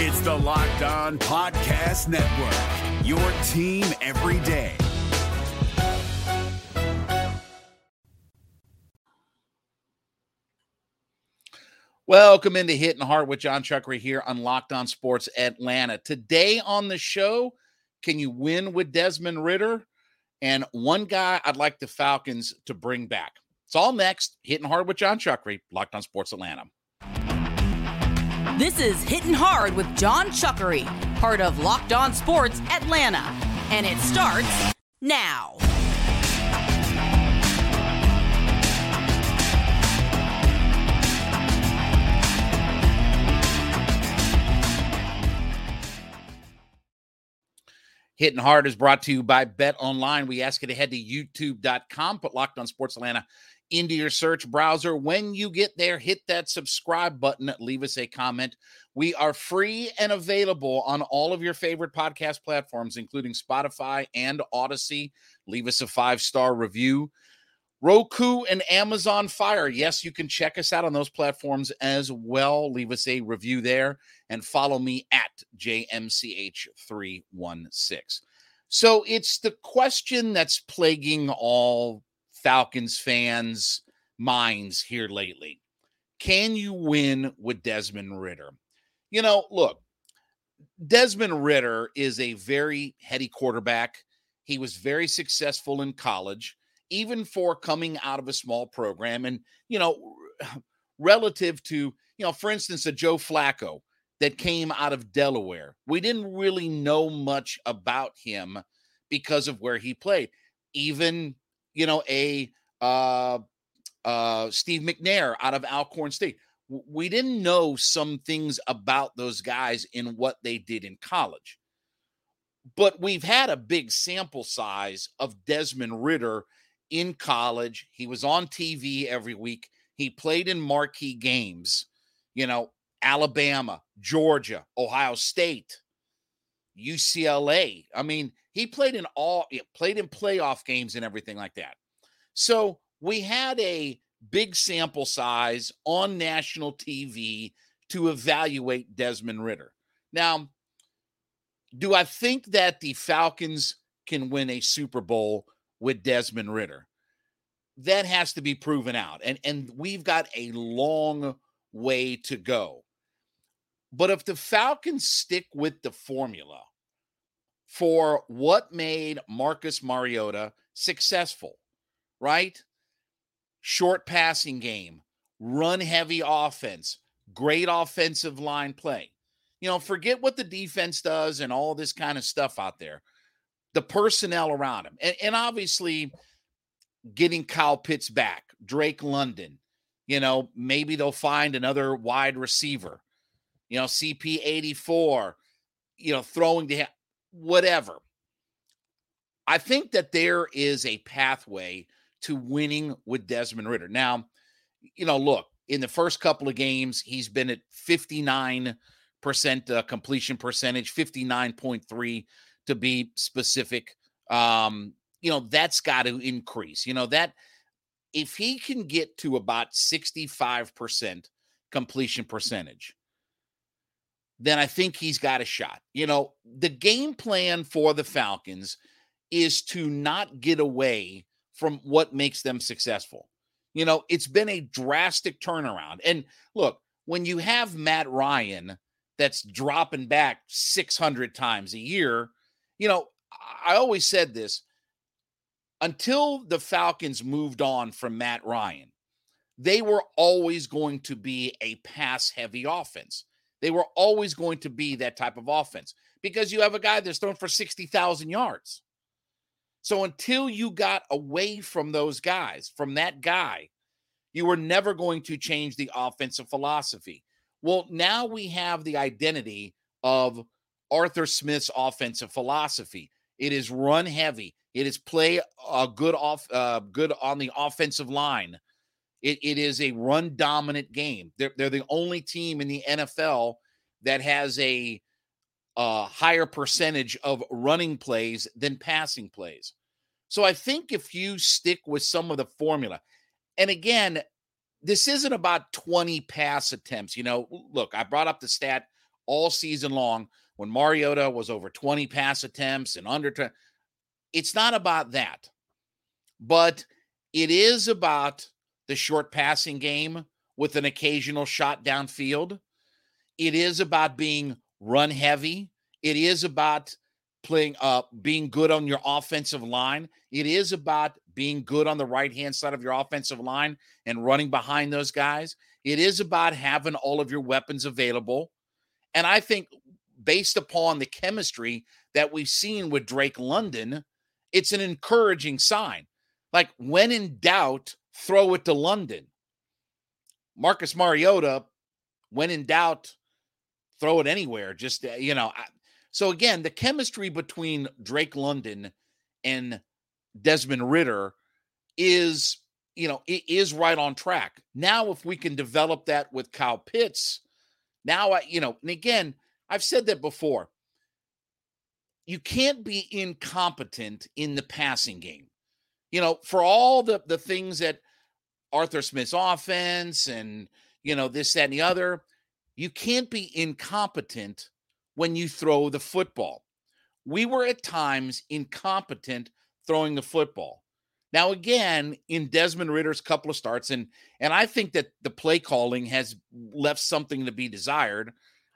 It's the Locked On Podcast Network, your team every day. Welcome into Hitting Hard with Jon Chuckery here on Locked On Sports Atlanta. Today on the show, can you win with Desmond Ridder? And one guy I'd like the Falcons to bring back. It's all next. Hitting Hard with Jon Chuckery, Locked On Sports Atlanta. This is Hitting Hard with Jon Chuckery, part of Locked On Sports Atlanta. And it starts now. Hitting Hard is brought to you by Bet Online. We ask you to head to youtube.com, put Locked on Sports Atlanta into your search browser. When you get there, hit that subscribe button, leave us a comment. We are free and available on all of your favorite podcast platforms, including Spotify and Audacy. Leave us a five star review. Roku and Amazon Fire. Yes, you can check us out on those platforms as well. Leave us a review there and follow me at JMCH316. So it's the question that's plaguing all Falcons fans' minds here lately. Can you win with Desmond Ridder? You know, look, Desmond Ridder is a very heady quarterback. He was very successful in college even for coming out of a small program. And, you know, relative to, you know, for instance, a Joe Flacco that came out of Delaware, we didn't really know much about him because of where he played. Even, you know, a uh, uh, Steve McNair out of Alcorn State. We didn't know some things about those guys in what they did in college. But we've had a big sample size of Desmond Ridder in college. He was on TV every week. He played in marquee games, you know, Alabama, Georgia, Ohio State, UCLA. I mean, he played in all played in playoff games and everything like that. So we had a big sample size on national TV to evaluate Desmond Ridder. Now, do I think that the Falcons can win a Super Bowl with Desmond Ridder? That has to be proven out. And, and we've got a long way to go. But if the Falcons stick with the formula for what made Marcus Mariota successful, right? Short passing game, run heavy offense, great offensive line play. You know, forget what the defense does and all this kind of stuff out there the personnel around him. And, and obviously, getting Kyle Pitts back, Drake London, you know, maybe they'll find another wide receiver, you know, CP84, you know, throwing to him, whatever. I think that there is a pathway to winning with Desmond Ridder. Now, you know, look, in the first couple of games, he's been at 59% uh, completion percentage, 59.3 to be specific. Um, you know, that's got to increase. You know, that if he can get to about 65% completion percentage, then I think he's got a shot. You know, the game plan for the Falcons is to not get away from what makes them successful. You know, it's been a drastic turnaround. And look, when you have Matt Ryan that's dropping back 600 times a year, you know, I always said this until the Falcons moved on from Matt Ryan, they were always going to be a pass heavy offense. They were always going to be that type of offense because you have a guy that's thrown for 60,000 yards. So until you got away from those guys, from that guy, you were never going to change the offensive philosophy. Well, now we have the identity of Arthur Smith's offensive philosophy. It is run heavy. It is play uh, good off, uh, good on the offensive line. It, it is a run dominant game. They're, they're the only team in the NFL that has a uh, higher percentage of running plays than passing plays. So I think if you stick with some of the formula, and again, this isn't about 20 pass attempts. You know, look, I brought up the stat all season long when Mariota was over 20 pass attempts and under. T- it's not about that, but it is about the short passing game with an occasional shot downfield. It is about being run heavy. It is about playing uh being good on your offensive line. It is about being good on the right hand side of your offensive line and running behind those guys. It is about having all of your weapons available. And I think based upon the chemistry that we've seen with Drake London, it's an encouraging sign. Like when in doubt, throw it to London. Marcus Mariota, when in doubt, throw it anywhere. Just, uh, you know. So again, the chemistry between Drake London and Desmond Ridder is, you know, it is right on track. Now, if we can develop that with Kyle Pitts, now I, you know, and again, I've said that before. You can't be incompetent in the passing game. You know, for all the the things that Arthur Smith's offense and you know this that and the other, you can't be incompetent when you throw the football. We were at times incompetent throwing the football. Now, again, in Desmond Ridder's couple of starts, and and I think that the play calling has left something to be desired.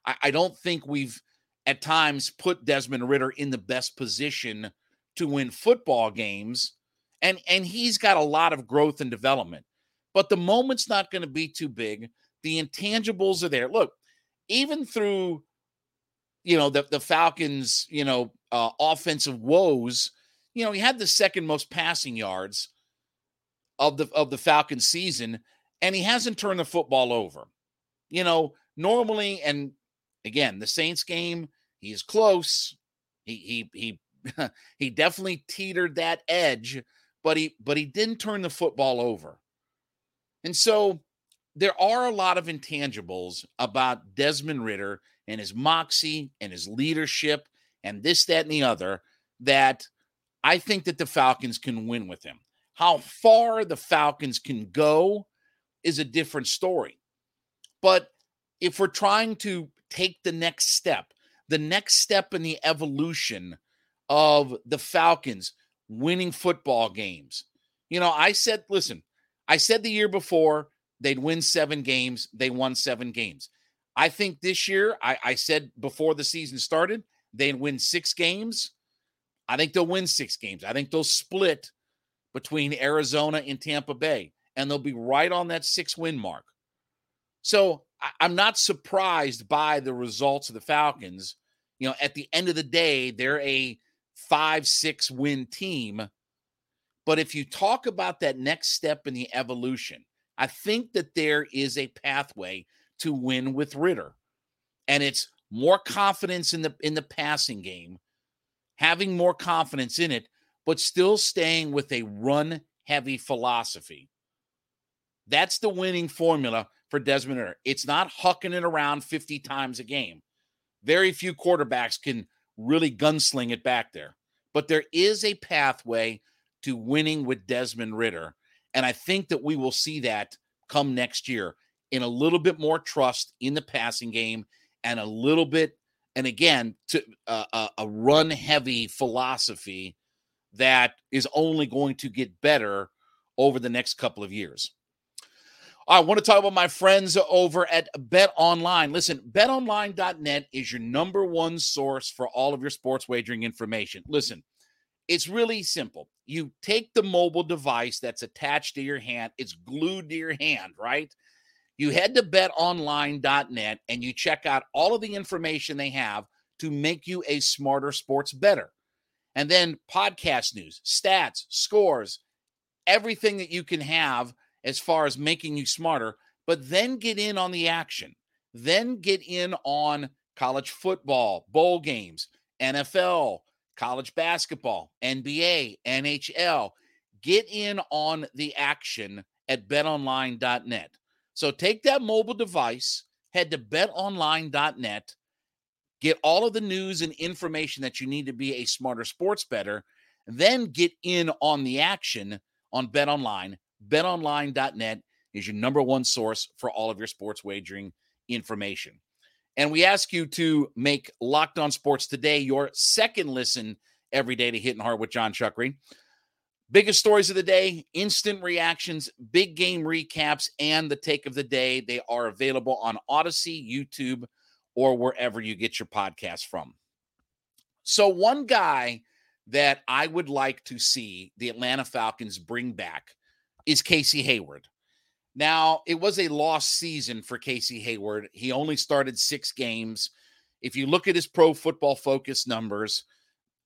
I, I don't think we've at times put Desmond Ridder in the best position to win football games. And and he's got a lot of growth and development. But the moment's not going to be too big. The intangibles are there. Look, even through you know the the Falcons, you know, uh, offensive woes, you know, he had the second most passing yards of the of the Falcons season, and he hasn't turned the football over. You know, normally, and again, the Saints game, he is close. He he he he definitely teetered that edge, but he but he didn't turn the football over. And so there are a lot of intangibles about Desmond Ridder and his moxie and his leadership and this, that, and the other that I think that the Falcons can win with him. How far the Falcons can go is a different story. But if we're trying to take the next step, the next step in the evolution of the Falcons winning football games, you know, I said, listen, I said the year before they'd win seven games, they won seven games. I think this year, I, I said before the season started, they'd win six games. I think they'll win six games. I think they'll split between Arizona and Tampa Bay, and they'll be right on that six win mark. So I, am not surprised by the results of the Falcons. You know, at the end of the day, they're a five, six win team. But if you talk about that next step in the evolution, I think that there is a pathway to win with Ridder. And it's more confidence in the in the passing game having more confidence in it, but still staying with a run heavy philosophy. That's the winning formula for Desmond Ridder. It's not hucking it around 50 times a game. Very few quarterbacks can really gunsling it back there. But there is a pathway to winning with Desmond Ridder. And I think that we will see that come next year in a little bit more trust in the passing game and a little bit and again to uh, a, a run heavy philosophy that is only going to get better over the next couple of years. I want to talk about my friends over at Bet Online. Listen, betonline.net is your number one source for all of your sports wagering information. Listen, it's really simple. You take the mobile device that's attached to your hand, it's glued to your hand, right? You head to betonline.net and you check out all of the information they have to make you a smarter sports better. And then podcast news, stats, scores, everything that you can have as far as making you smarter, but then get in on the action. Then get in on college football, bowl games, NFL, college basketball, NBA, NHL. Get in on the action at betonline.net. So take that mobile device, head to betonline.net, get all of the news and information that you need to be a smarter sports better, then get in on the action on BetOnline. BetOnline.net is your number one source for all of your sports wagering information. And we ask you to make Locked On Sports today your second listen every day to Hitting Hard with Jon Chuckery. Biggest stories of the day, instant reactions, big game recaps, and the take of the day. They are available on Audacy, YouTube, or wherever you get your podcast from. So, one guy that I would like to see the Atlanta Falcons bring back is Casey Hayward. Now, it was a lost season for Casey Hayward. He only started six games. If you look at his pro football focus numbers,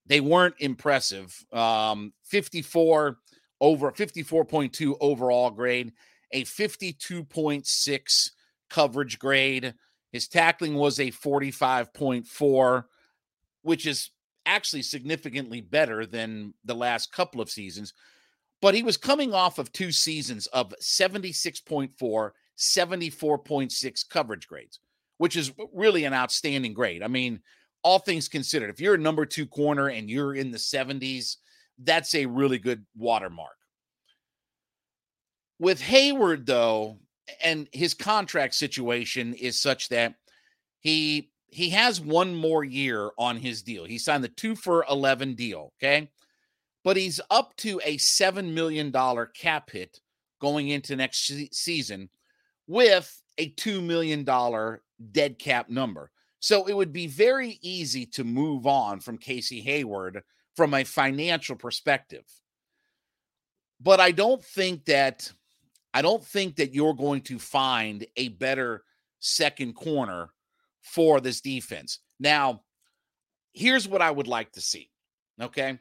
they weren't impressive. Um, 54 over 54.2 overall grade, a 52.6 coverage grade. His tackling was a 45.4, which is actually significantly better than the last couple of seasons. But he was coming off of two seasons of 76.4, 74.6 coverage grades, which is really an outstanding grade. I mean, all things considered, if you're a number two corner and you're in the 70s, that's a really good watermark. With Hayward, though, and his contract situation is such that he he has one more year on his deal. He signed the two for 11 deal. Okay. But he's up to a $7 million cap hit going into next season with a $2 million dead cap number. So it would be very easy to move on from Casey Hayward from a financial perspective. But I don't think that I don't think that you're going to find a better second corner for this defense. Now, here's what I would like to see. Okay?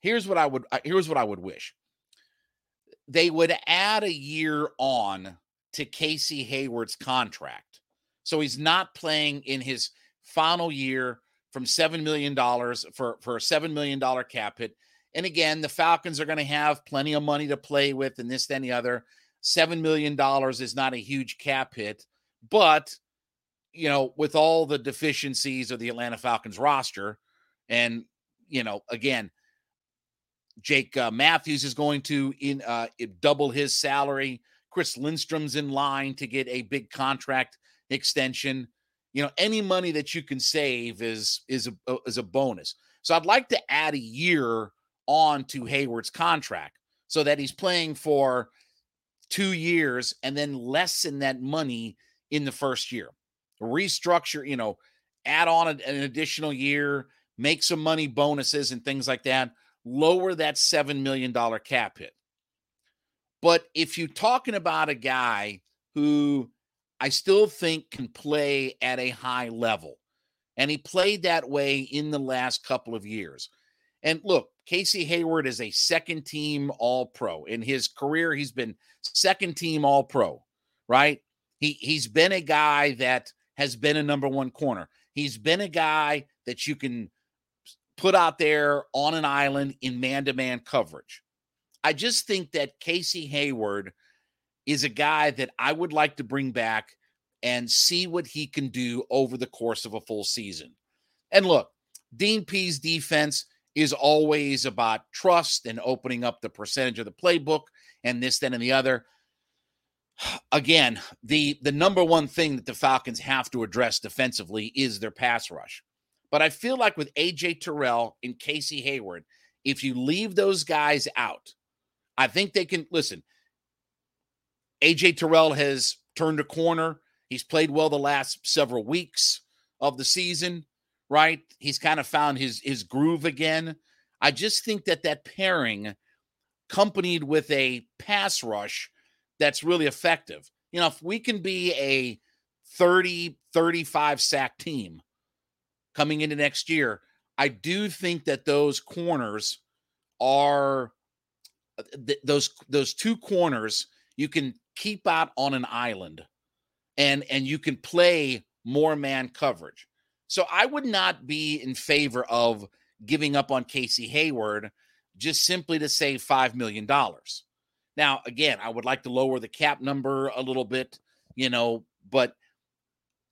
Here's what I would uh, here's what I would wish. They would add a year on to Casey Hayward's contract. So he's not playing in his final year from $7 million for, for a $7 million cap hit. And again, the Falcons are going to have plenty of money to play with and this, then the other. $7 million is not a huge cap hit, but you know, with all the deficiencies of the Atlanta Falcons roster, and you know, again, Jake uh, Matthews is going to in uh, double his salary. Chris Lindstrom's in line to get a big contract extension. You know, any money that you can save is is a is a bonus. So I'd like to add a year on to Hayward's contract so that he's playing for two years and then lessen that money in the first year restructure, you know, add on an additional year, make some money bonuses and things like that, lower that $7 million cap hit. But if you're talking about a guy who I still think can play at a high level, and he played that way in the last couple of years. And look, Casey Hayward is a second team all pro. In his career, he's been second team all pro, right? He he's been a guy that has been a number one corner. He's been a guy that you can put out there on an island in man to man coverage. I just think that Casey Hayward is a guy that I would like to bring back and see what he can do over the course of a full season. And look, Dean Pees defense is always about trust and opening up the percentage of the playbook and this, then, and the other again, the the number one thing that the Falcons have to address defensively is their pass rush. But I feel like with AJ Terrell and Casey Hayward, if you leave those guys out, I think they can listen. AJ Terrell has turned a corner. He's played well the last several weeks of the season, right? He's kind of found his his groove again. I just think that that pairing accompanied with a pass rush that's really effective. You know, if we can be a 30, 35 sack team coming into next year, I do think that those corners are uh, th- those those two corners you can keep out on an island and and you can play more man coverage. So I would not be in favor of giving up on Casey Hayward just simply to save 5 million dollars. Now, again, I would like to lower the cap number a little bit, you know, but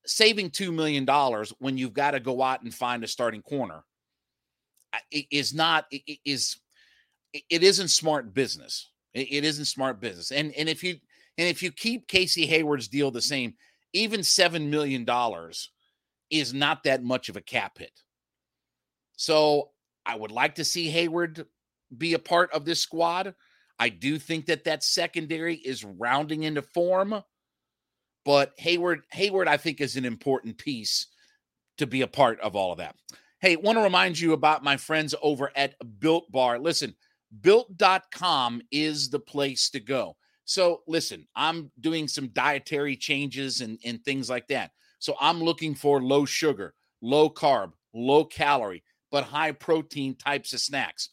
saving $2 million when you've got to go out and find a starting corner is not, is, it isn't smart business. It isn't smart business. And, and if you, and if you keep Casey Hayward's deal the same, even $7 million is not that much of a cap hit. So I would like to see Hayward be a part of this squad. I do think that that secondary is rounding into form, but Hayward, Hayward, I think is an important piece to be a part of all of that. Hey, want to remind you about my friends over at Built Bar. Listen, built.com is the place to go. So, listen, I'm doing some dietary changes and, and things like that. So, I'm looking for low sugar, low carb, low calorie, but high protein types of snacks.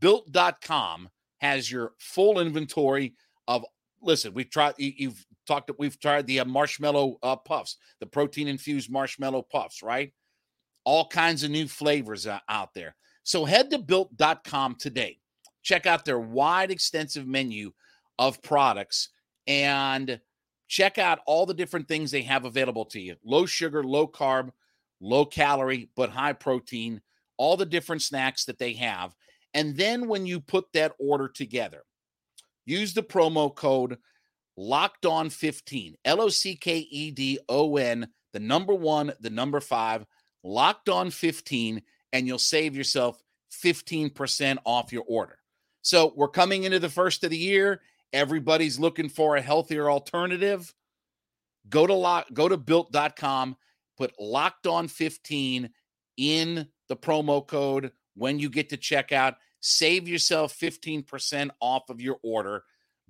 Built.com has your full inventory of, listen, we've tried, you've talked, that we've tried the uh, marshmallow uh, puffs, the protein infused marshmallow puffs, right? all kinds of new flavors out there. So head to built.com today. Check out their wide, extensive menu of products and check out all the different things they have available to you low sugar, low carb, low calorie, but high protein, all the different snacks that they have. And then when you put that order together, use the promo code locked on 15 L O C K E D O N, the number one, the number five locked on 15, and you'll save yourself 15% off your order. So we're coming into the first of the year. Everybody's looking for a healthier alternative. Go to lock, go to built.com, put locked on 15 in the promo code when you get to checkout. Save yourself 15% off of your order.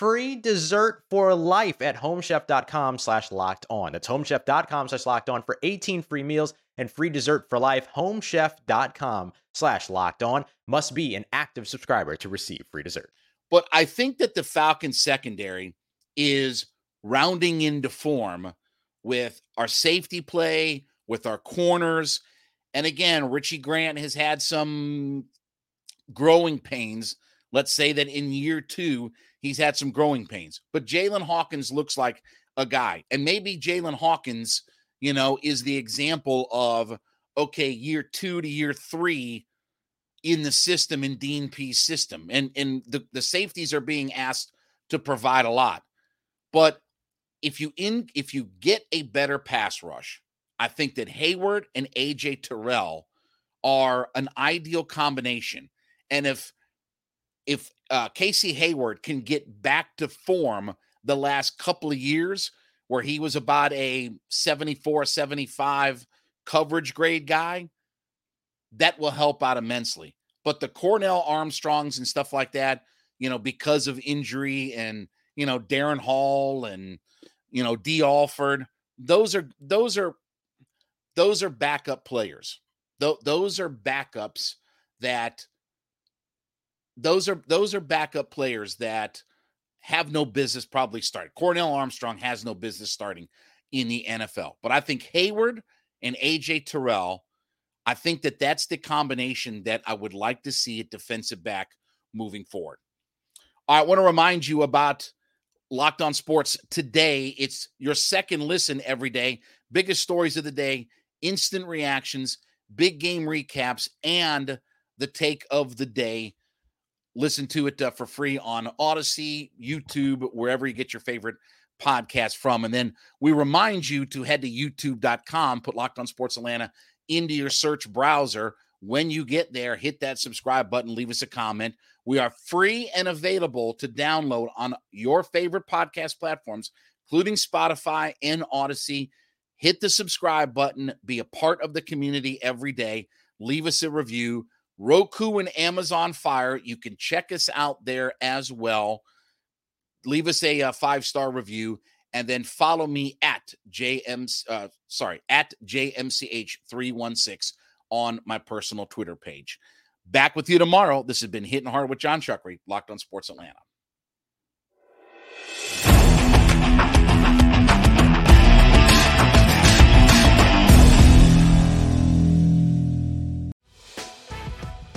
free dessert for life at homechef.com slash locked on. That's homechef.com slash locked on for 18 free meals and free dessert for life. Homechef.com slash locked on must be an active subscriber to receive free dessert. But I think that the Falcons secondary is rounding into form with our safety play, with our corners. And again, Richie Grant has had some growing pains. Let's say that in year two, he's had some growing pains. But Jaylinn Hawkins looks like a guy. And maybe Jaylinn Hawkins, you know, is the example of okay, year two to year three in the system in Dean Pees system. And and the, the safeties are being asked to provide a lot. But if you in if you get a better pass rush, I think that Hayward and AJ Terrell are an ideal combination. And if if uh, Casey Hayward can get back to form the last couple of years where he was about a 74, 75 coverage grade guy, that will help out immensely. But the Cornell Armstrongs and stuff like that, you know, because of injury and, you know, Darren Hall and, you know, Dee Alford, those are, those are, those are backup players. Th- those are backups that those are those are backup players that have no business probably starting. Cornell Armstrong has no business starting in the NFL. But I think Hayward and AJ Terrell, I think that that's the combination that I would like to see at defensive back moving forward. I want to remind you about Locked On Sports today. It's your second listen every day. Biggest stories of the day, instant reactions, big game recaps, and the take of the day Listen to it uh, for free on Audacy, YouTube, wherever you get your favorite podcast from. And then we remind you to head to youtube.com, put Locked on Sports Atlanta into your search browser. When you get there, hit that subscribe button, leave us a comment. We are free and available to download on your favorite podcast platforms, including Spotify and Audacy. Hit the subscribe button, be a part of the community every day. Leave us a review. Roku and Amazon Fire. You can check us out there as well. leave us a, uh five star review and then follow me at jm uh, sorry at jmch316 on my personal twitter page back with you tomorrow this has been hitting hard with jon chuckery locked on sports atlanta